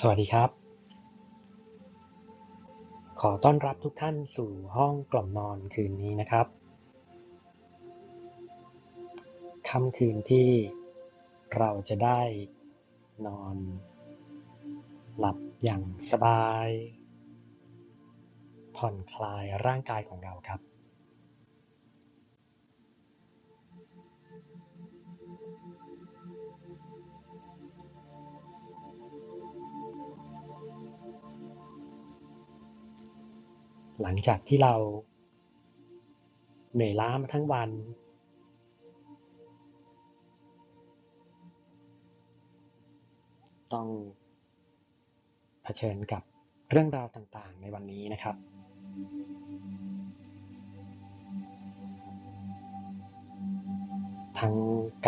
สวัสดีครับ ขอต้อนรับทุกท่านสู่ห้องกล่อมนอนคืนนี้นะครับค่ำคืนที่เราจะได้นอน หลับอย่างสบาย ผ่อนคลายร่างกายของเราครับ หลังจากที่เราเหนื่อยล้ามาทั้งวัน ต้องเผชิญกับเรื่องราวต่างๆในวันนี้นะครับ ทั้ง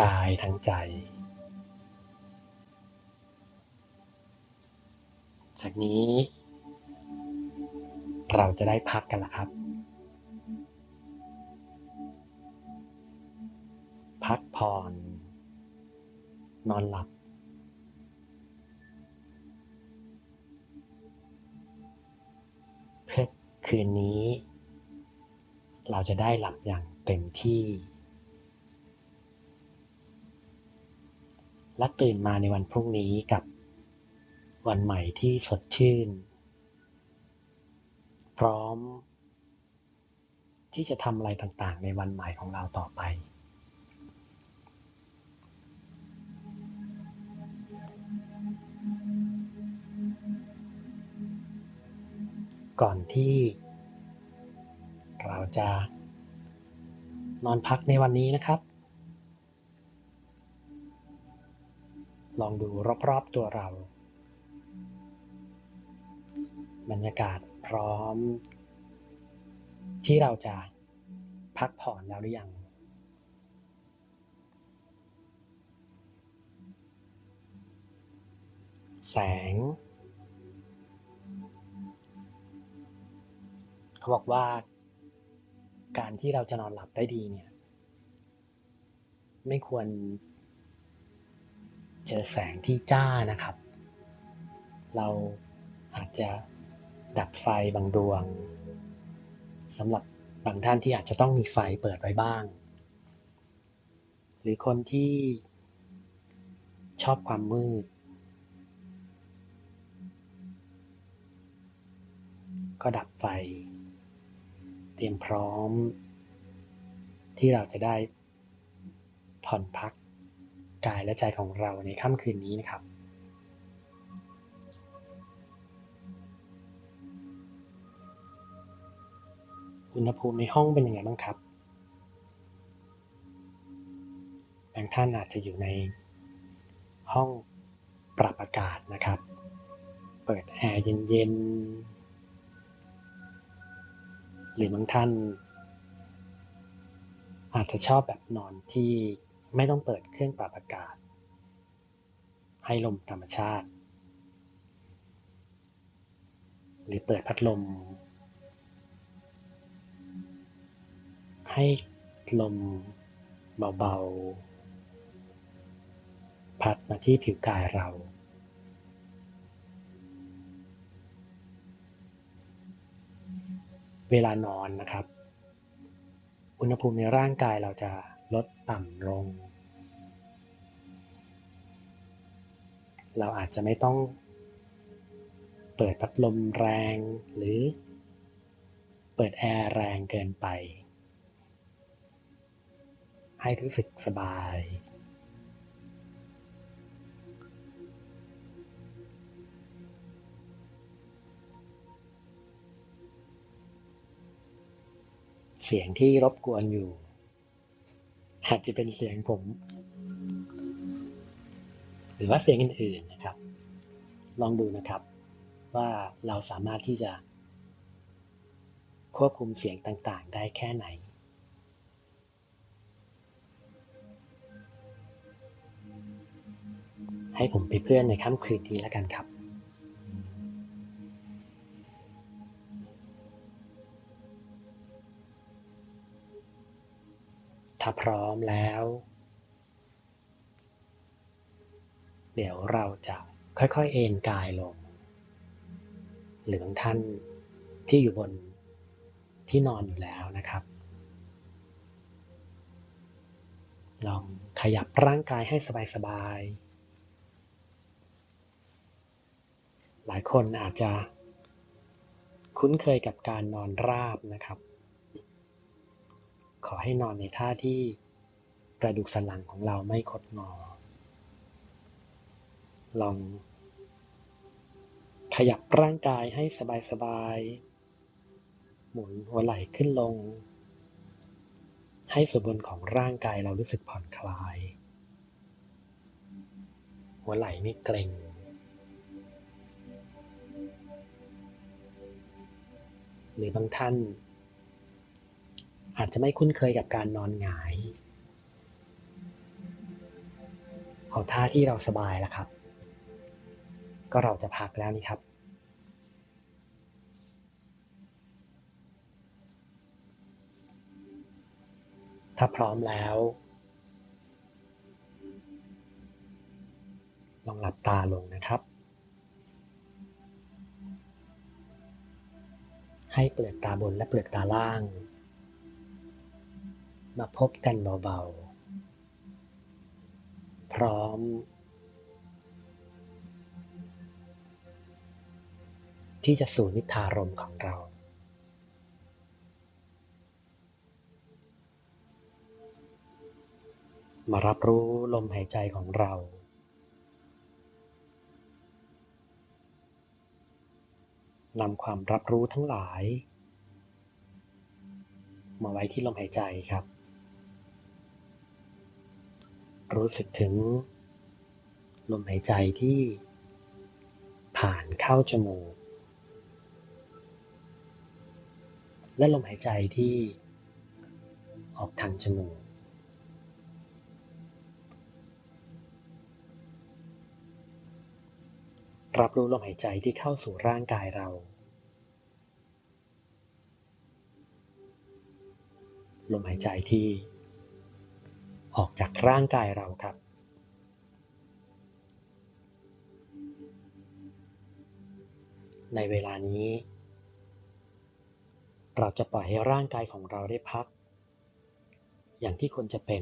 กายทั้งใจ จากนี้ เราจะได้พักกันละครับ พักผ่อน นอนหลับ เพื่อคืนนี้ เราจะได้หลับอย่างเต็มที่ และตื่นมาในวันพรุ่งนี้กับวันใหม่ที่สดชื่น พร้อม ที่จะทำอะไรต่างๆ ในวันใหม่ของเราต่อไป ก่อนที่ เราจะนอนพักในวันนี้นะครับ ลองดูรอบๆตัวเรา บรรยากาศ พร้อม ที่เราจะพักผ่อนแล้วหรือยัง แสง เขาบอกว่า การที่เราจะนอนหลับได้ดีเนี่ย ไม่ควรเจอแสงที่จ้านะครับ เราอาจจะ ดับไฟบางดวงสำหรับบางท่านที่อาจจะต้องมีไฟเปิดไว้บ้าง หรือคนที่ชอบความมืด ก็ดับไฟ เตรียมพร้อม ที่เราจะได้ผ่อนพักกายและใจของเราในค่ำคืนนี้นะครับ อุณหภูมิในห้องเป็นยังไงบ้างครับ บางท่านอาจจะอยู่ในห้องปรับอากาศนะครับ เปิดแอร์เย็นๆ หรือบางท่าน อาจจะชอบแบบนอนที่ไม่ต้องเปิดเครื่องปรับอากาศ ให้ลมธรรมชาติ หรือเปิดพัดลม ให้ลมเบาๆ พัดมาที่ผิวกายเรา เวลานอนนะครับ อุณหภูมิในร่างกายเราจะลดต่ำลง เราอาจจะไม่ต้องเปิดพัดลมแรงหรือเปิดแอร์แรงเกินไป ให้รู้สึกสบาย เสียงที่รบกวนอยู่ อาจจะเป็นเสียงผม หรือว่าเสียงอื่นๆนะครับ ลองดูนะครับ ว่าเราสามารถที่จะควบคุมเสียงต่างๆ ได้แค่ไหน ให้ผมเป็นเพื่อนในค่ำคืนนี้แล้วกันครับถ้าพร้อมแล้ว เดี๋ยวเราจะค่อยๆเอนกายลง หรือบางท่านที่อยู่บนที่นอนอยู่แล้วนะครับ ลองขยับร่างกายให้สบายๆ หลายคนอาจจะคุ้นเคยกับการนอนราบนะครับ ขอให้นอนในท่าที่กระดูกสันหลังของเราไม่คดงอ ลอง ขยับร่างกายให้สบายๆ หมุนหัวไหล่ขึ้นลง ให้ส่วนบนของร่างกายเรารู้สึกผ่อนคลาย หัวไหล่ไม่เกร็ง หรือบางท่าน อาจจะไม่คุ้นเคยกับการนอนหงาย เอาท่าที่เราสบายแล้วครับ ก็เราจะพักแล้วนี่ครับ ถ้าพร้อมแล้วลองหลับตาลงนะครับ ให้เปลือกตาบนและเปลือกตาล่าง มาพบกันเบาๆ พร้อม ที่จะสู่นิทารมของเรามารับรู้ลมหายใจของเรา นำความรับรู้ทั้งหลาย มาไว้ที่ลมหายใจครับ รู้สึกถึง ลมหายใจที่ ผ่านเข้าจมูก และลมหายใจที่ ออกทางจมูก รับรู้ลมหายใจที่เข้าสู่ร่างกายเรา ลมหายใจที่ ออกจากร่างกายเราครับ ในเวลานี้ เราจะปล่อยให้ร่างกายของเราได้พัก อย่างที่ควรจะเป็น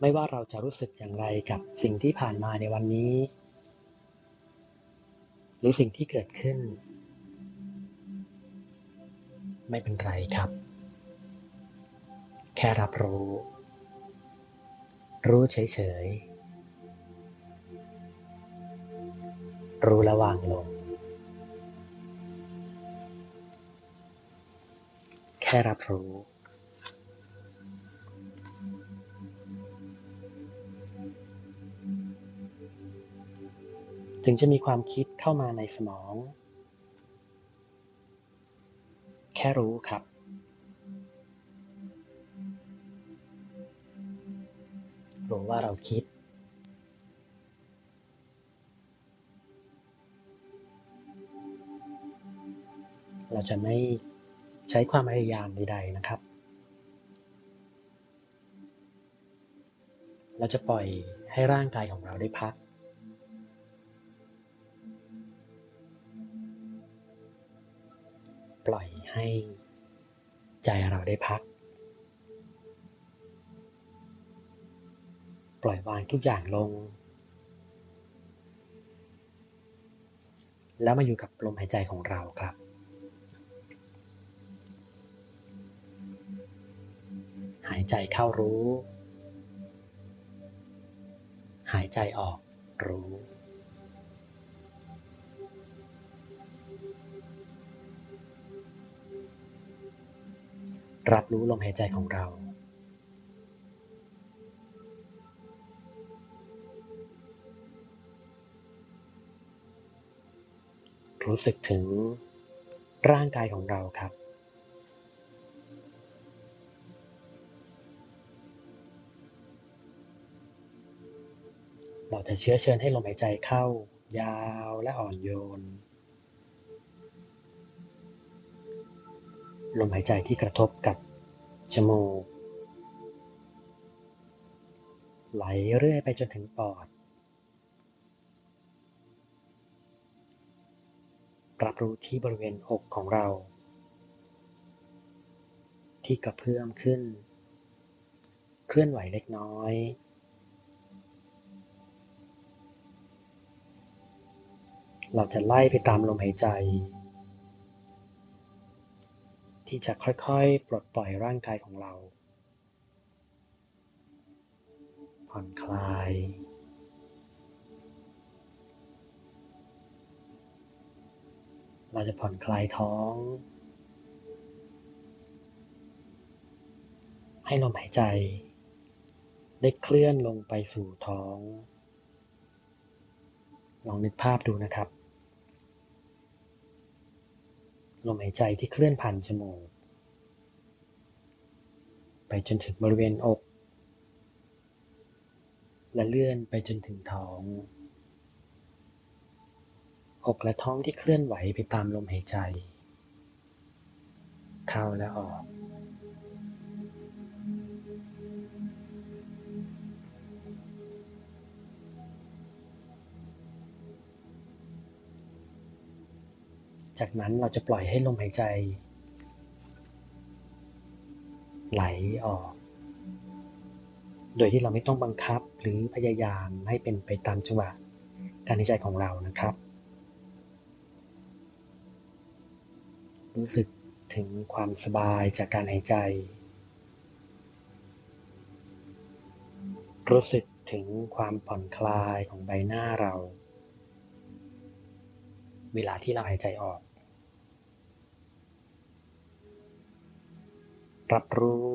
ไม่ว่าเราจะรู้สึกอย่างไรกับสิ่งที่ผ่านมาในวันนี้ หรือสิ่งที่เกิดขึ้น ไม่เป็นไรครับ แค่รับรู้ รู้เฉยๆ รู้และวางลง แค่รับรู้ ถึงจะมีความคิดเข้ามาในสมอง แค่รู้ครับ รู้ว่าเราคิดเราจะไม่ใช้ความพยายามใด ๆ นะครับ เราจะปล่อยให้ร่างกายของเราได้พัก ให้ใจเราได้พัก ปล่อยวางทุกอย่างลง แล้วมาอยู่กับลมหายใจของเราครับหายใจเข้ารู้ หายใจออกรู้ รับรู้ลมหายใจของเรา รู้สึกถึงร่างกายของเราครับ เราจะเชื้อเชิญให้ลมหายใจเข้ายาวและอ่อนโยน ลมหายใจที่กระทบกับจมูกไหลเรื่อยไปจนถึงปอด รับรู้ที่บริเวณอกของเรา ที่กระเพื่อมขึ้น เคลื่อนไหวเล็กน้อย เราจะไล่ไปตามลมหายใจ ที่จะค่อยๆ ปลดปล่อยร่างกายของเรา ผ่อนคลาย เราจะผ่อนคลายท้อง ให้ลมหายใจ ได้เคลื่อนลงไปสู่ท้อง ลองนึกภาพดูนะครับ ลมหายใจที่เคลื่อนผ่านจมูก ไปจนถึงบริเวณอก และเลื่อนไปจนถึงท้อง อกและท้องที่เคลื่อนไหวไปตามลมหายใจ เข้าและออก จากนั้นเราจะปล่อยให้ลมหายใจ ไหลออก โดยที่เราไม่ต้องบังคับหรือพยายามให้เป็นไปตามจังหวะการหายใจของเรานะครับ รู้สึกถึงความสบายจากการหายใจ รู้สึกถึงความผ่อนคลายของใบหน้าเรา เวลาที่เราหายใจออก รับรู้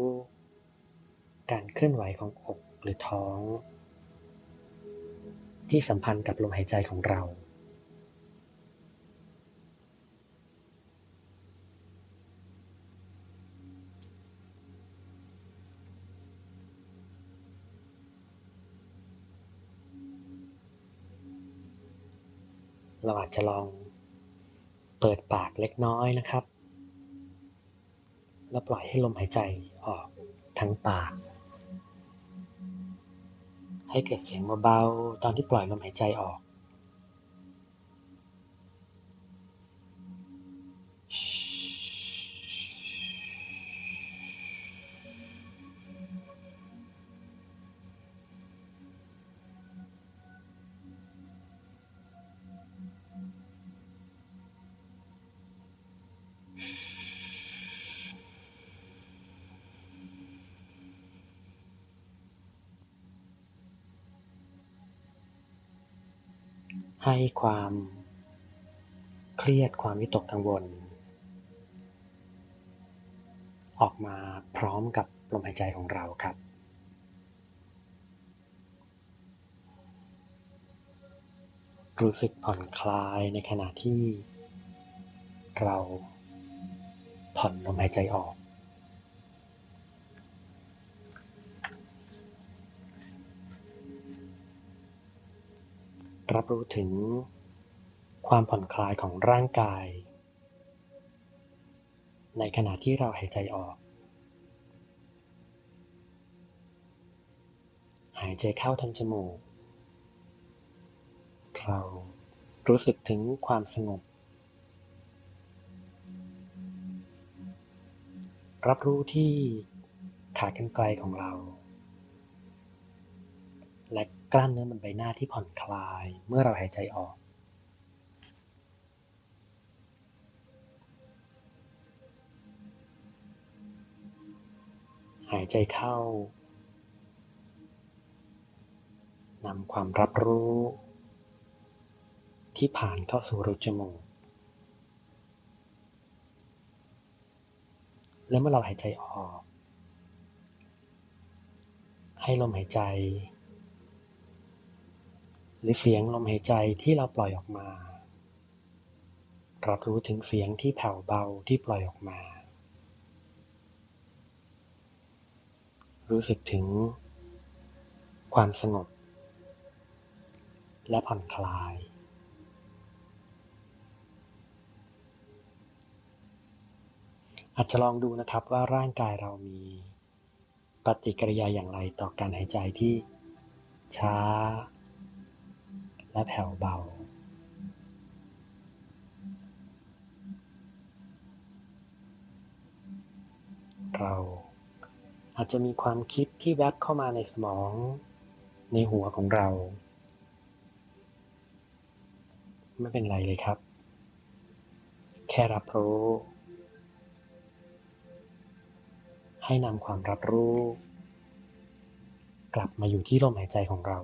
การเคลื่อนไหวของอกหรือท้อง ที่สัมพันธ์กับลมหายใจของเราเราอาจจะลองเปิดปากเล็กน้อยนะครับ แล้วปล่อยให้ลมหายใจออกทั้งปาก ให้เกิดเสียงเบาๆตอนที่ปล่อยลมหายใจออก ให้ความเครียดความวิตกกังวล ออกมาพร้อมกับลมหายใจของเราครับ รู้สึกผ่อนคลายในขณะที่เราผ่อนลมหายใจออก รับรู้ถึงความผ่อนคลายของร่างกาย ในขณะที่เราหายใจออก หายใจเข้าทางจมูก เรารู้สึกถึงความสงบ รับรู้ที่ขากรรไกรของเรา กล้ามเนื้อบนใบหน้าที่ผ่อนคลายเมื่อเราหายใจออก หายใจเข้านำความรับรู้ ที่ผ่านเข้าสู่รูจมูก และเมื่อเราหายใจออก ให้ลมหายใจ หรือเสียงลมหายใจที่เราปล่อยออกมารับรู้ถึงเสียงที่แผ่วเบาที่ปล่อยออกมา รู้สึกถึงความสงบ และผ่อนคลาย อาจจะลองดูนะครับว่าร่างกายเรามีปฏิกิริยาอย่างไรต่อการหายใจที่ช้า และแผ่วเบา เราอาจจะมีความคิดที่แวบเข้ามาในสมองในหัวของเรา ไม่เป็นไรเลยครับ แค่รับรู้ ให้นำความรับรู้ กลับมาอยู่ที่ลมหายใจของเรา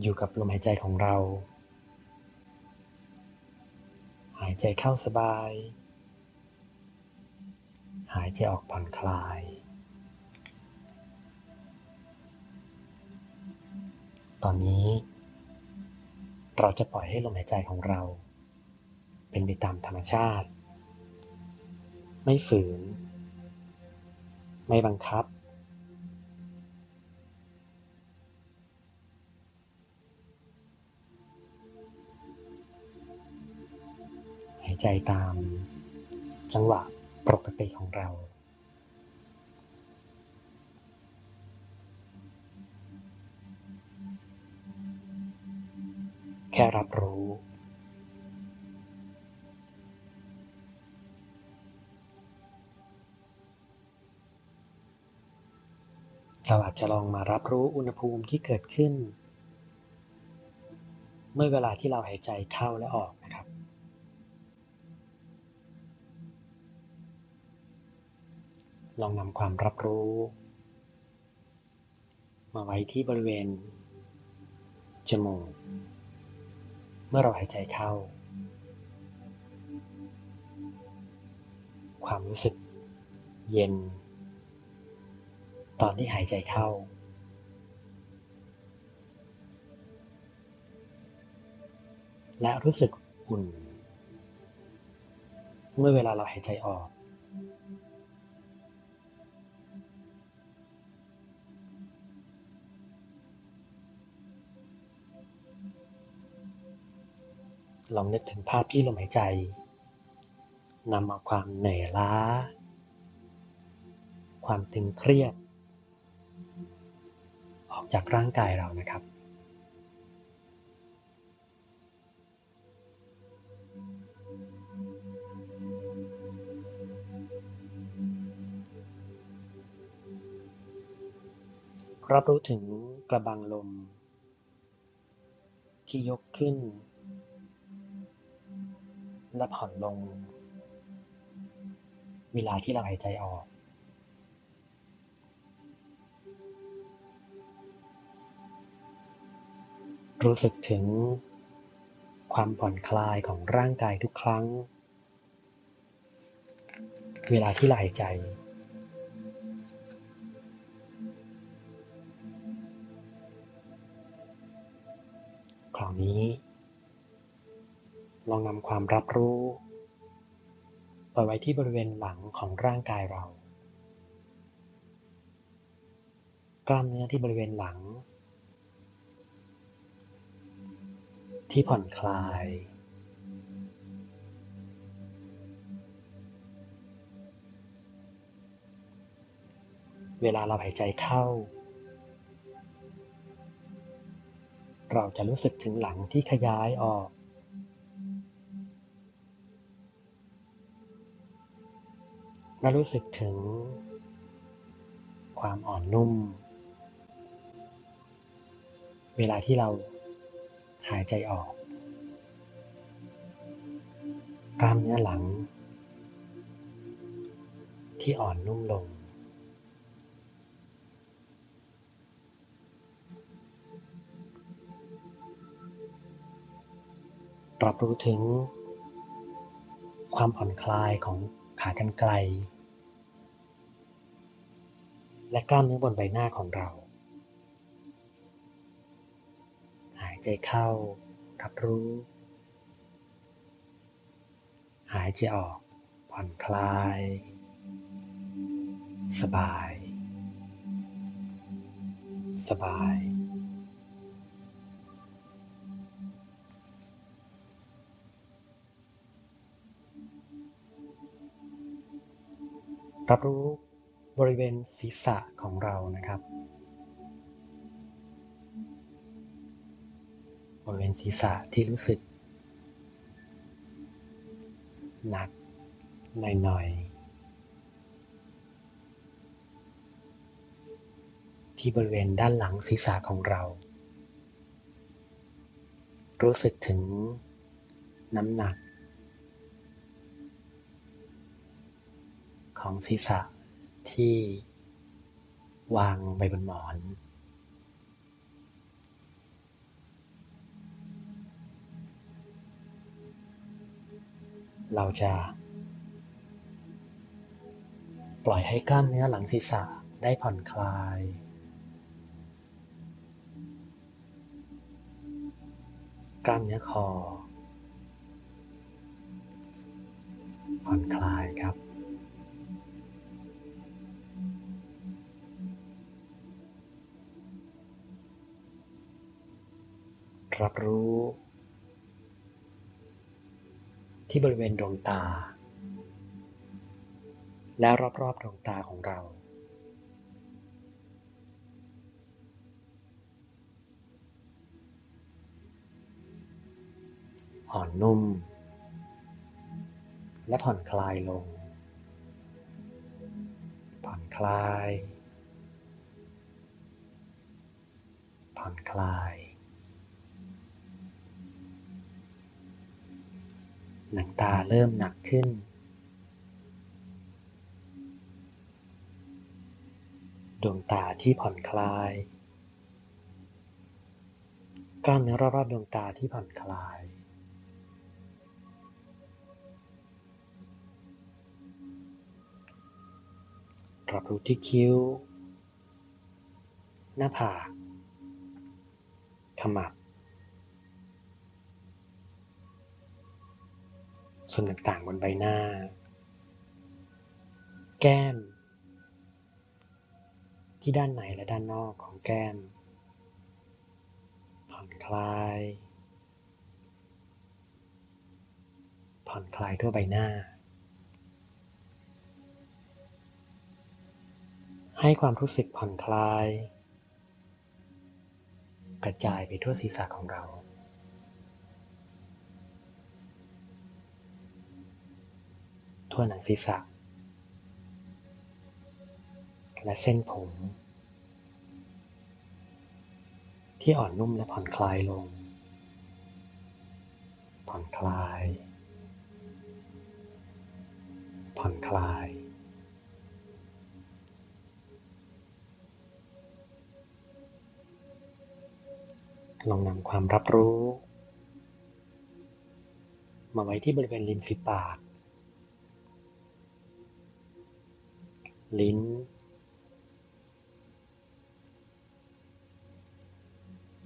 อยู่กับลมหายใจของเรา หายใจเข้าสบาย หายใจออกผ่อนคลาย ตอนนี้ เราจะปล่อยให้ลมหายใจของเรา เป็นไปตามธรรมชาติ ไม่ฝืน ไม่บังคับ ใจตาม จังหวะปกติของเราแค่รับรู้ เราอาจจะลองมารับรู้อุณหภูมิที่เกิดขึ้น เมื่อเวลาที่เราหายใจเข้าและออกนะครับ ลองนำความรับรู้ มาไว้ที่บริเวณ จมูก เมื่อเราหายใจเข้า ความรู้สึกเย็น ตอนที่หายใจเข้า และรู้สึกอุ่น เมื่อเวลาเราหายใจออก ลองนึกถึงภาพที่ลมหายใจนำเอาความเหนื่อยล้า ความตึงเครียด ออกจากร่างกายเรานะครับ รับรู้ถึงกระบังลมที่ยกขึ้น และผ่อนลง เวลาที่เราหายใจออกรู้สึกถึงความผ่อนคลายของร่างกายทุกครั้ง เวลาที่เราหายใจ คราวนี้ ลองนำความรับรู้ไปไว้ที่บริเวณหลังของร่างกายเรา กล้ามเนื้อที่บริเวณหลัง ที่ผ่อนคลายเวลาเราหายใจเข้า เราจะรู้สึกถึงหลังที่ขยายออก และรู้สึกถึง ความอ่อนนุ่ม เวลาที่เราหายใจออก กล้ามเนื้อหลัง ที่อ่อนนุ่มลงรับรู้ถึงความผ่อนคลายของากรรไกรและกล้ามเนื้อบนใบหน้าของเรา หายใจเข้ารับรู้ หายใจออกผ่อนคลาย สบาย สบาย รับรู้บริเวณศีรษะของเรานะครับ บริเวณศีรษะที่รู้สึก หนักหน่อยๆ ที่บริเวณด้านหลังศีรษะของเรา รู้สึกถึงน้ำหนัก ของศีรษะที่วางไปบนหมอน เราจะปล่อยให้กล้ามเนื้อหลังศีรษะได้ผ่อนคลาย กล้ามเนื้อคอผ่อนคลายครับ รับรู้ ที่บริเวณดวงตา และรอบๆดวงตาของเรา อ่อนนุ่ม และผ่อนคลายลง ผ่อนคลายผ่อนคลาย หนังตาเริ่มหนักขึ้น ดวงตาที่ผ่อนคลาย กล้ามเนื้อรอบๆดวงตาที่ผ่อนคลาย รับรู้ที่คิ้ว หน้าผาก ขมับ ส่วนต่างๆบนใบหน้า แก้ม ที่ด้านในและด้านนอกของแก้ม ผ่อนคลาย ผ่อนคลายทั่วใบหน้า ให้ความรู้สึกผ่อนคลาย กระจายไปทั่วศีรษะของเรา ทั่วหนังศีรษะ และเส้นผม ที่อ่อนนุ่มและผ่อนคลายลง ผ่อนคลาย ผ่อนคลาย ลองนำความรับรู้มาไว้ที่บริเวณริมฝีปาก ลิ้น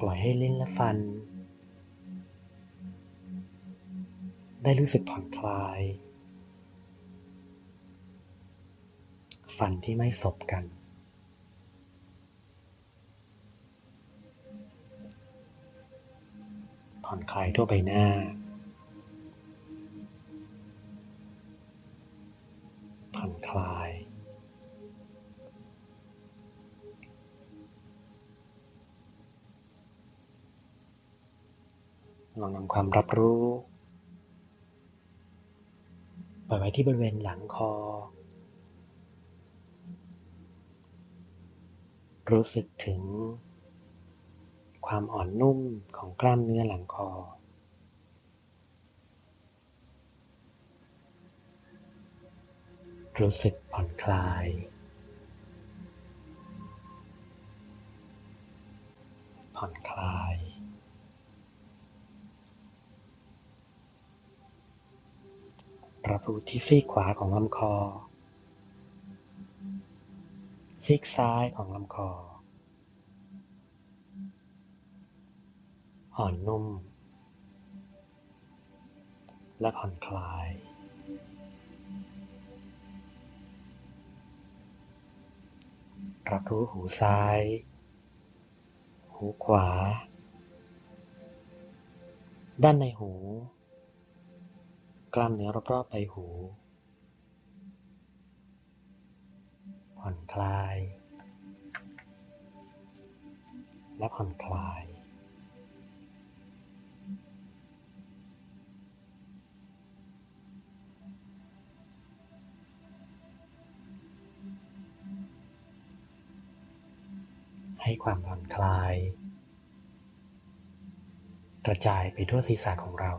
ปล่อยให้ลิ้นและฟัน ได้รู้สึกผ่อนคลาย ฟันที่ไม่สบกันผ่อนคลายทั่วใบหน้าผ่อนคลาย ลองนำความรับรู้ไปไว้ที่บริเวณหลังคอ รู้สึกถึง ความอ่อนนุ่มของกล้ามเนื้อหลังคอรู้สึกผ่อนคลาย ผ่อนคลาย รับรู้ที่ซีกขวาของลำคอ ซีกซ้ายของลำคอ อ่อนนุ่ม และผ่อนคลาย รับรู้หูซ้าย หูขวา ด้านในหู กล้ามเนื้อรอบๆใบหูผผ่อนคลาย และผ่อนคลายให้ความผ่อนคลาย กระจายไปทั่วศีรษะของเรา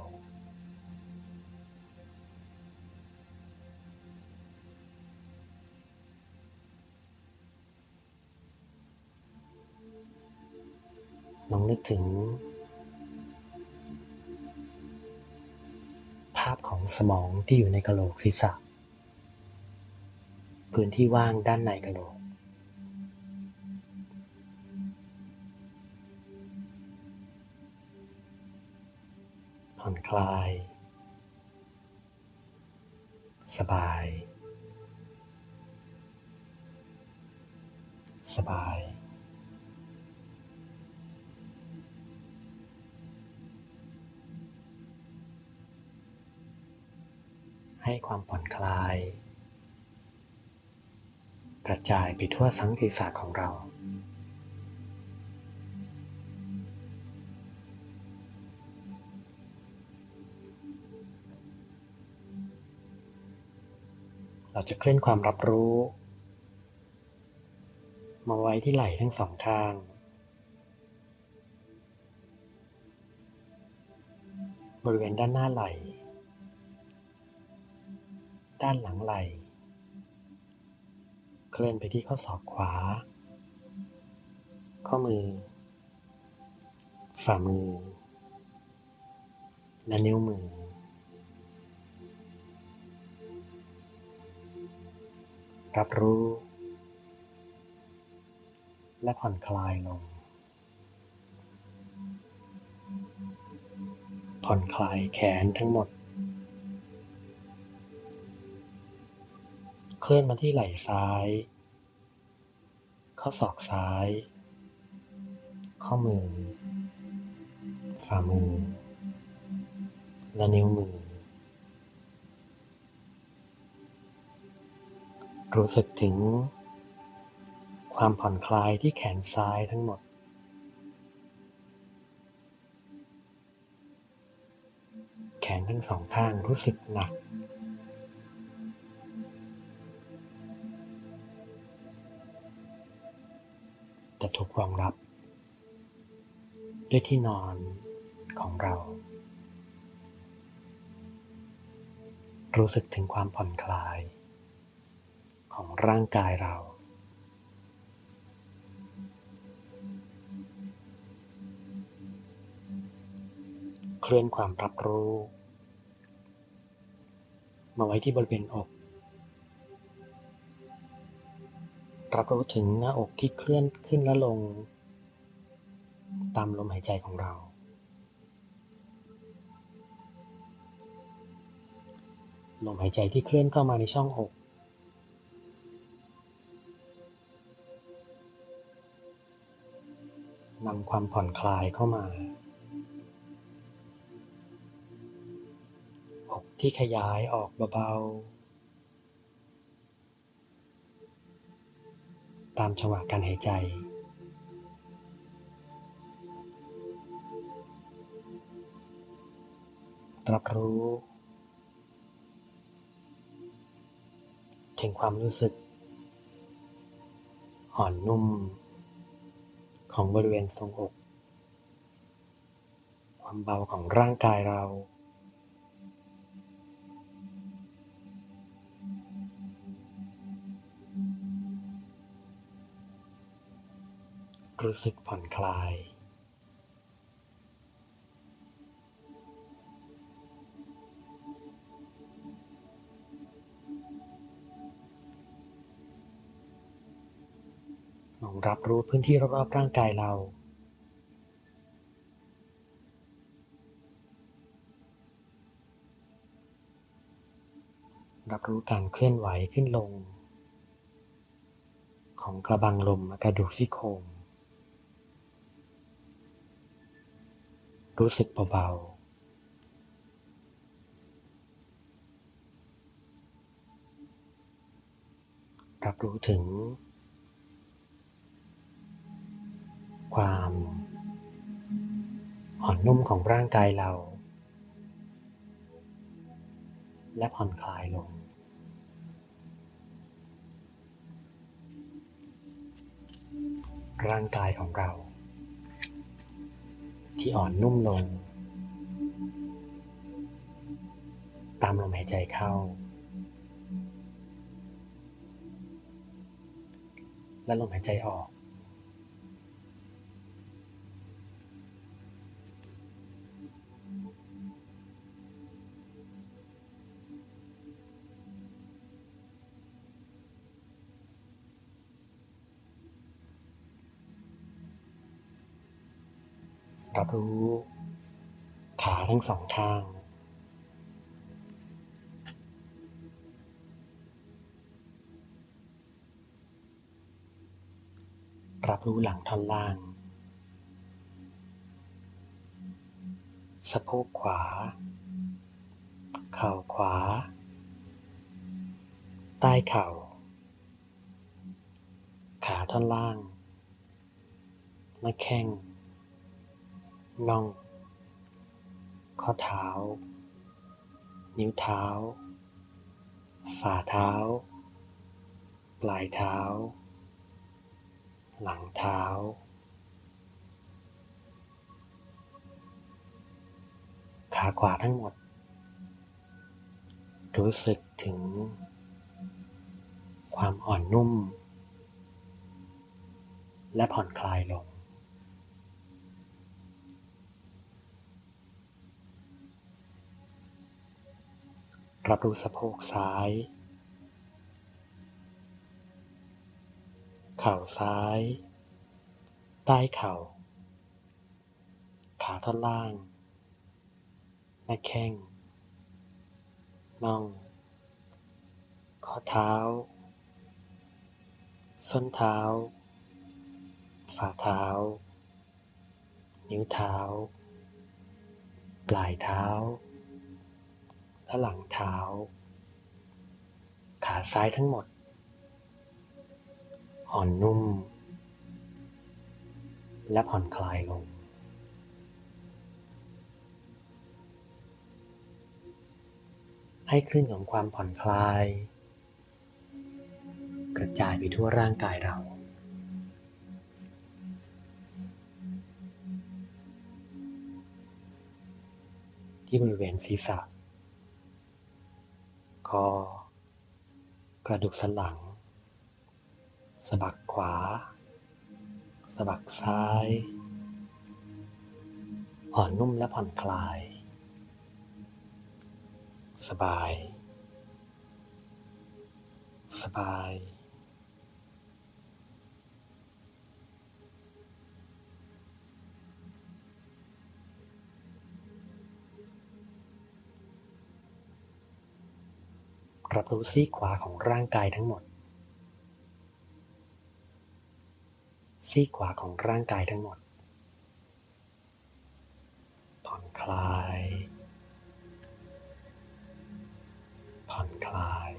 ลองนึกถึง ภาพของสมองที่อยู่ในกะโหลกศีรษะ พื้นที่ว่างด้านในกะโหลก ผ่อนคลาย สบาย สบาย ให้ความผ่อนคลาย กระจายไปทั่วทั้งศีรษะของเรา เราจะเคลื่อนความรับรู้ มาไว้ที่ไหล่ทั้งสองข้างบริเวณด้านหน้าไหล่ ด้านหลังไหล่ เคลื่อนไปที่ข้อศอกขวา ข้อมือ ฝ่ามือ และนิ้วมือ รับรู้ และผ่อนคลายลง ผ่อนคลายแขนทั้งหมด เคลื่อนมาที่ไหล่ซ้าย ข้อศอกซ้าย ข้อมือ ฝ่ามือ และนิ้วมือ รู้สึกถึงความผ่อนคลายที่แขนซ้ายทั้งหมดแขนทั้งสองข้างรู้สึกหนัก ถูกรองรับ ด้วยที่นอนของเรา รู้สึกถึงความผ่อนคลาย ของร่างกายเรา เคลื่อนความรับรู้ มาไว้ที่บริเวณอก รับรู้ถึงหน้าอกที่เคลื่อนขึ้นและลง ตามลมหายใจของเรา ลมหายใจที่เคลื่อนเข้ามาในช่องอก นำความผ่อนคลายเข้ามา อกที่ขยายออกเบาๆ ตามจังหวะการหายใจรับรู้ ถึงความรู้สึก อ่อนนุ่ม ของบริเวณทรงอก ความเบาของร่างกายเรา รู้สึกผ่อนคลายลองรับรู้พื้นที่รอบๆร่างกายเรา รับรู้การเคลื่อนไหวขึ้นลง ของกระบังลมกระดูกซี่โครง รู้สึกเบาๆรับรู้ถึง ความอ่อนนุ่มของร่างกายเรา และผ่อนคลายลง ร่างกายของเรา ที่อ่อนนุ่มลง ตามลมหายใจเข้า และลมหายใจออก รับรู้ขาทั้งสองข้าง รับรู้หลังท่อนล่าง สะโพกขวา เข่าขวา ใต้เข่า ขาท่อนล่างหน้าแข้ง น่อง ข้อเท้า นิ้วเท้า ฝ่าเท้า ปลายเท้า หลังเท้า ขาขวาทั้งหมด รู้สึกถึง ความอ่อนนุ่ม และผ่อนคลายลง รับรู้สะโพกซ้าย เข่าซ้าย ใต้เข่า ขาท่อนล่าง หน้าแข้ง น่อง ข้อเท้า ส้นเท้า ฝ่าเท้า นิ้วเท้า ปลายเท้า และหลังเท้า ขาซ้ายทั้งหมด อ่อนนุ่ม และผ่อนคลายลงให้คลื่นของความผ่อนคลาย กระจายไปทั่วร่างกายเรา ที่บริเวณศีรษะ คอ กระดูกสันหลัง สะบักขวา สะบักซ้ายอ่อนนุ่มและผ่อนคลาย สบาย สบาย รับรู้ซีกขวาของร่างกายทั้งหมด ซีกขวาของร่างกายทั้งหมด ผ่อนคลาย ผ่อนคลาย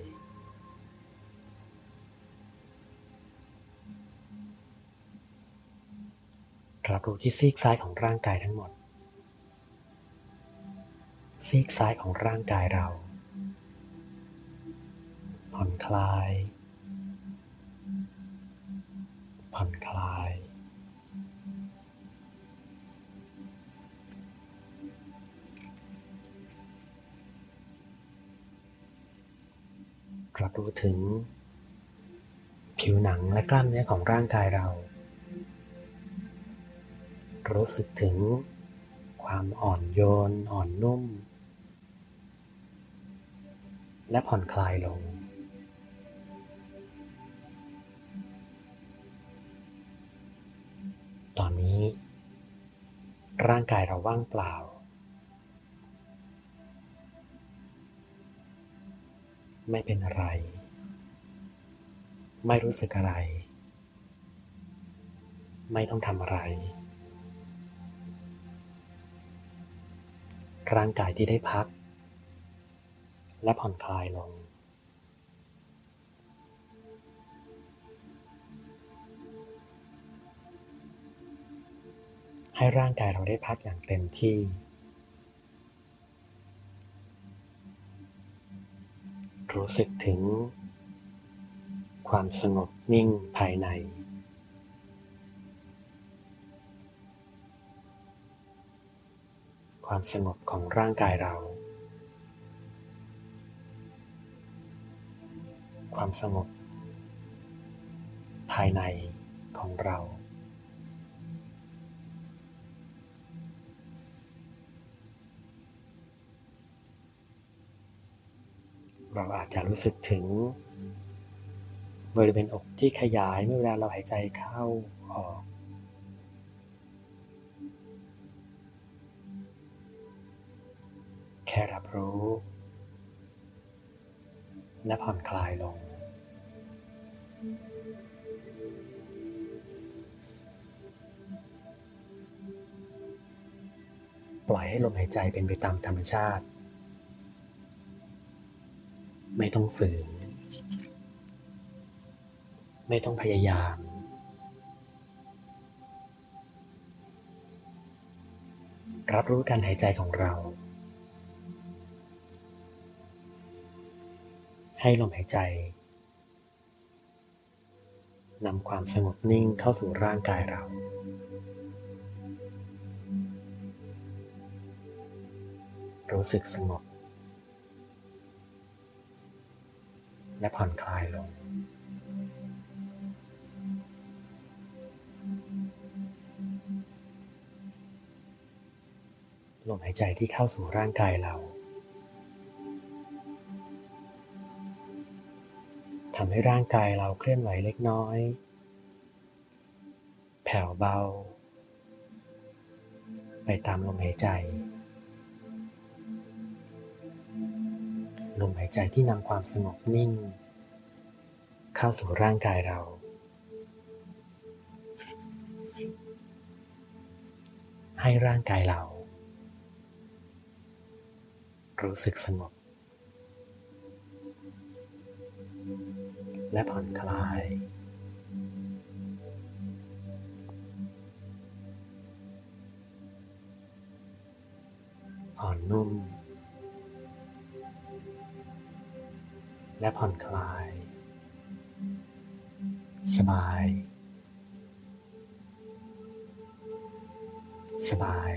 รับรู้ที่ซีกซ้ายของร่างกายทั้งหมด ซีกซ้ายของร่างกายเรา คลาย ผ่อนคลาย รับรู้ถึง ผิวหนังและกล้ามเนื้อของร่างกายเรา รู้สึกถึงความอ่อนโยน อ่อนนุ่ม และผ่อนคลายลง ร่างกายเราว่างเปล่า ไม่เป็นอะไร ไม่รู้สึกอะไร ไม่ต้องทำอะไร ร่างกายที่ได้พัก และผ่อนคลายลง ให้ร่างกายเราได้พักอย่างเต็มที่ รู้สึกถึง ความสงบนิ่งภายใน ความสงบของร่างกายเรา ความสงบภายในของเรา เราอาจจะรู้สึกถึง บริเวณอกที่ขยายเมื่อเวลาเราหายใจเข้าออก แค่รับรู้ และผ่อนคลายลงปล่อยให้ลมหายใจเป็นไปตามธรรมชาติ ไม่ต้องฝืน ไม่ต้องพยายาม รับรู้การหายใจของเรา ให้ลมหายใจนำความสงบนิ่งเข้าสู่ร่างกายเรา รู้สึกสงบ และผ่อนคลายลง ลมหายใจที่เข้าสู่ร่างกายเราทำให้ร่างกายเราเคลื่อนไหวเล็กน้อย แผ่วเบา ไปตามลมหายใจ ลมหายใจที่นำความสงบนิ่ง เข้าสู่ร่างกายเรา ให้ร่างกายเรา รู้สึกสงบ และผ่อนคลายอ่อนนุ่ม และผ่อนคลาย สบาย สบาย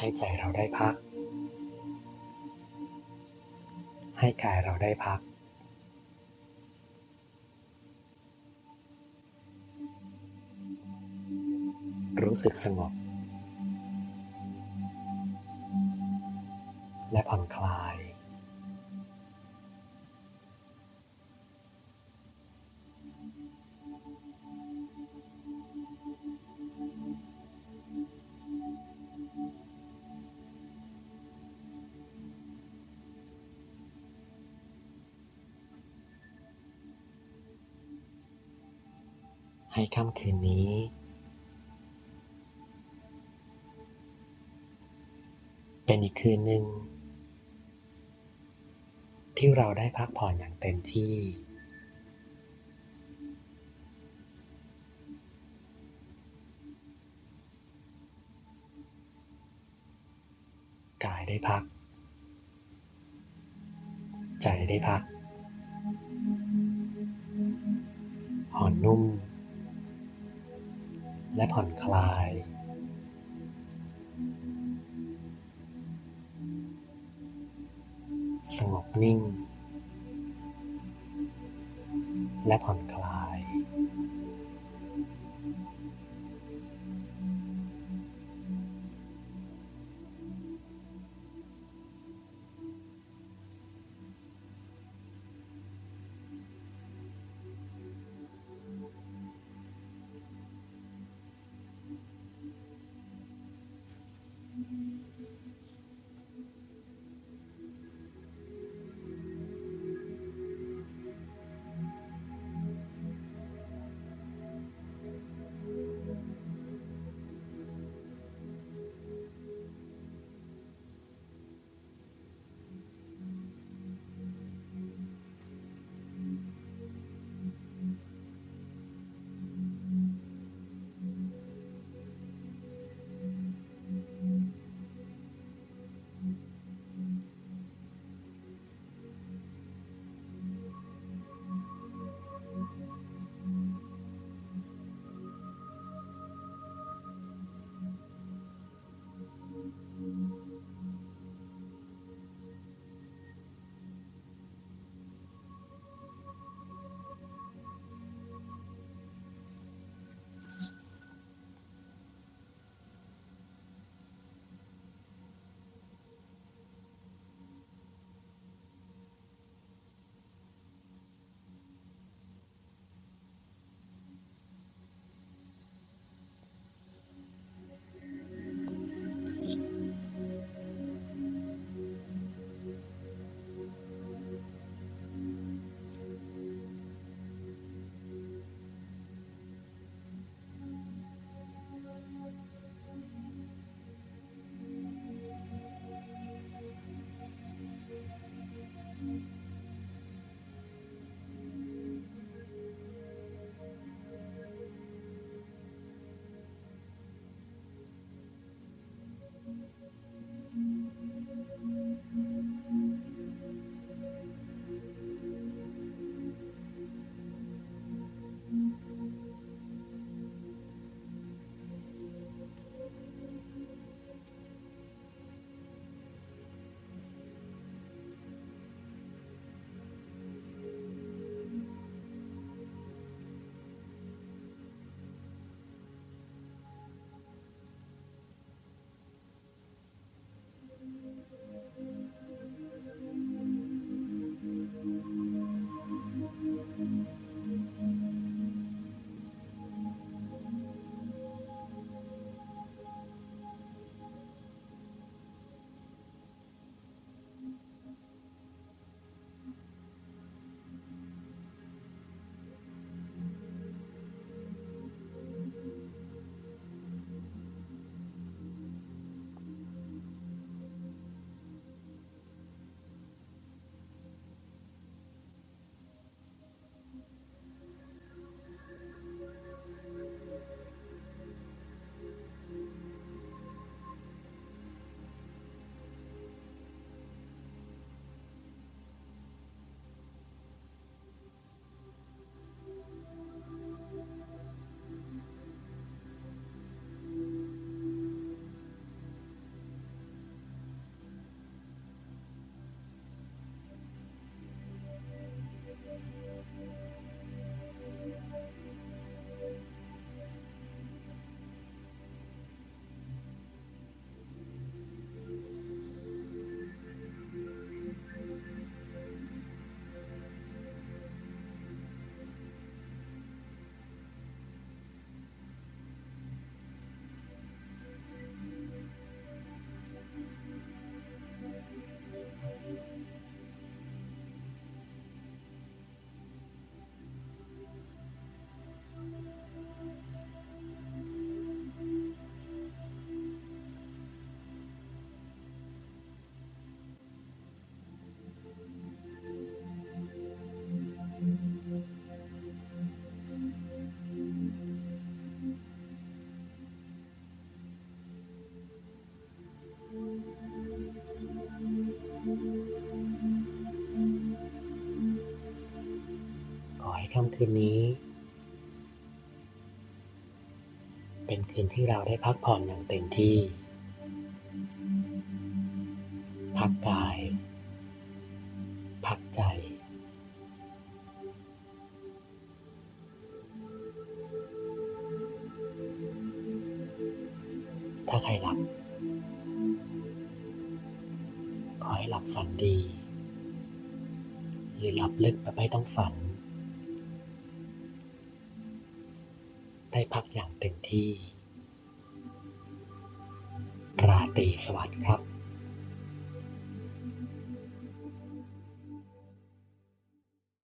ให้ใจเราได้พัก ให้กายเราได้พัก รู้สึกสงบ เป็นอีกคืนหนึ่งที่เราได้พักผ่อนอย่างเต็มที่ กายได้พัก ใจได้พักอ่อนนุ่ม และผ่อนคลาย สงบนิ่ง และผ่อนคลาย คืนนี้ เป็นคืนที่เราได้พักผ่อนอย่างเต็มที่ พักกาย พักใจ ถ้าใครหลับ ขอให้หลับฝันดี หรือหลับลึกแบบไม่ต้องฝัน ที่ ราตรีสวัสดิ์ครับ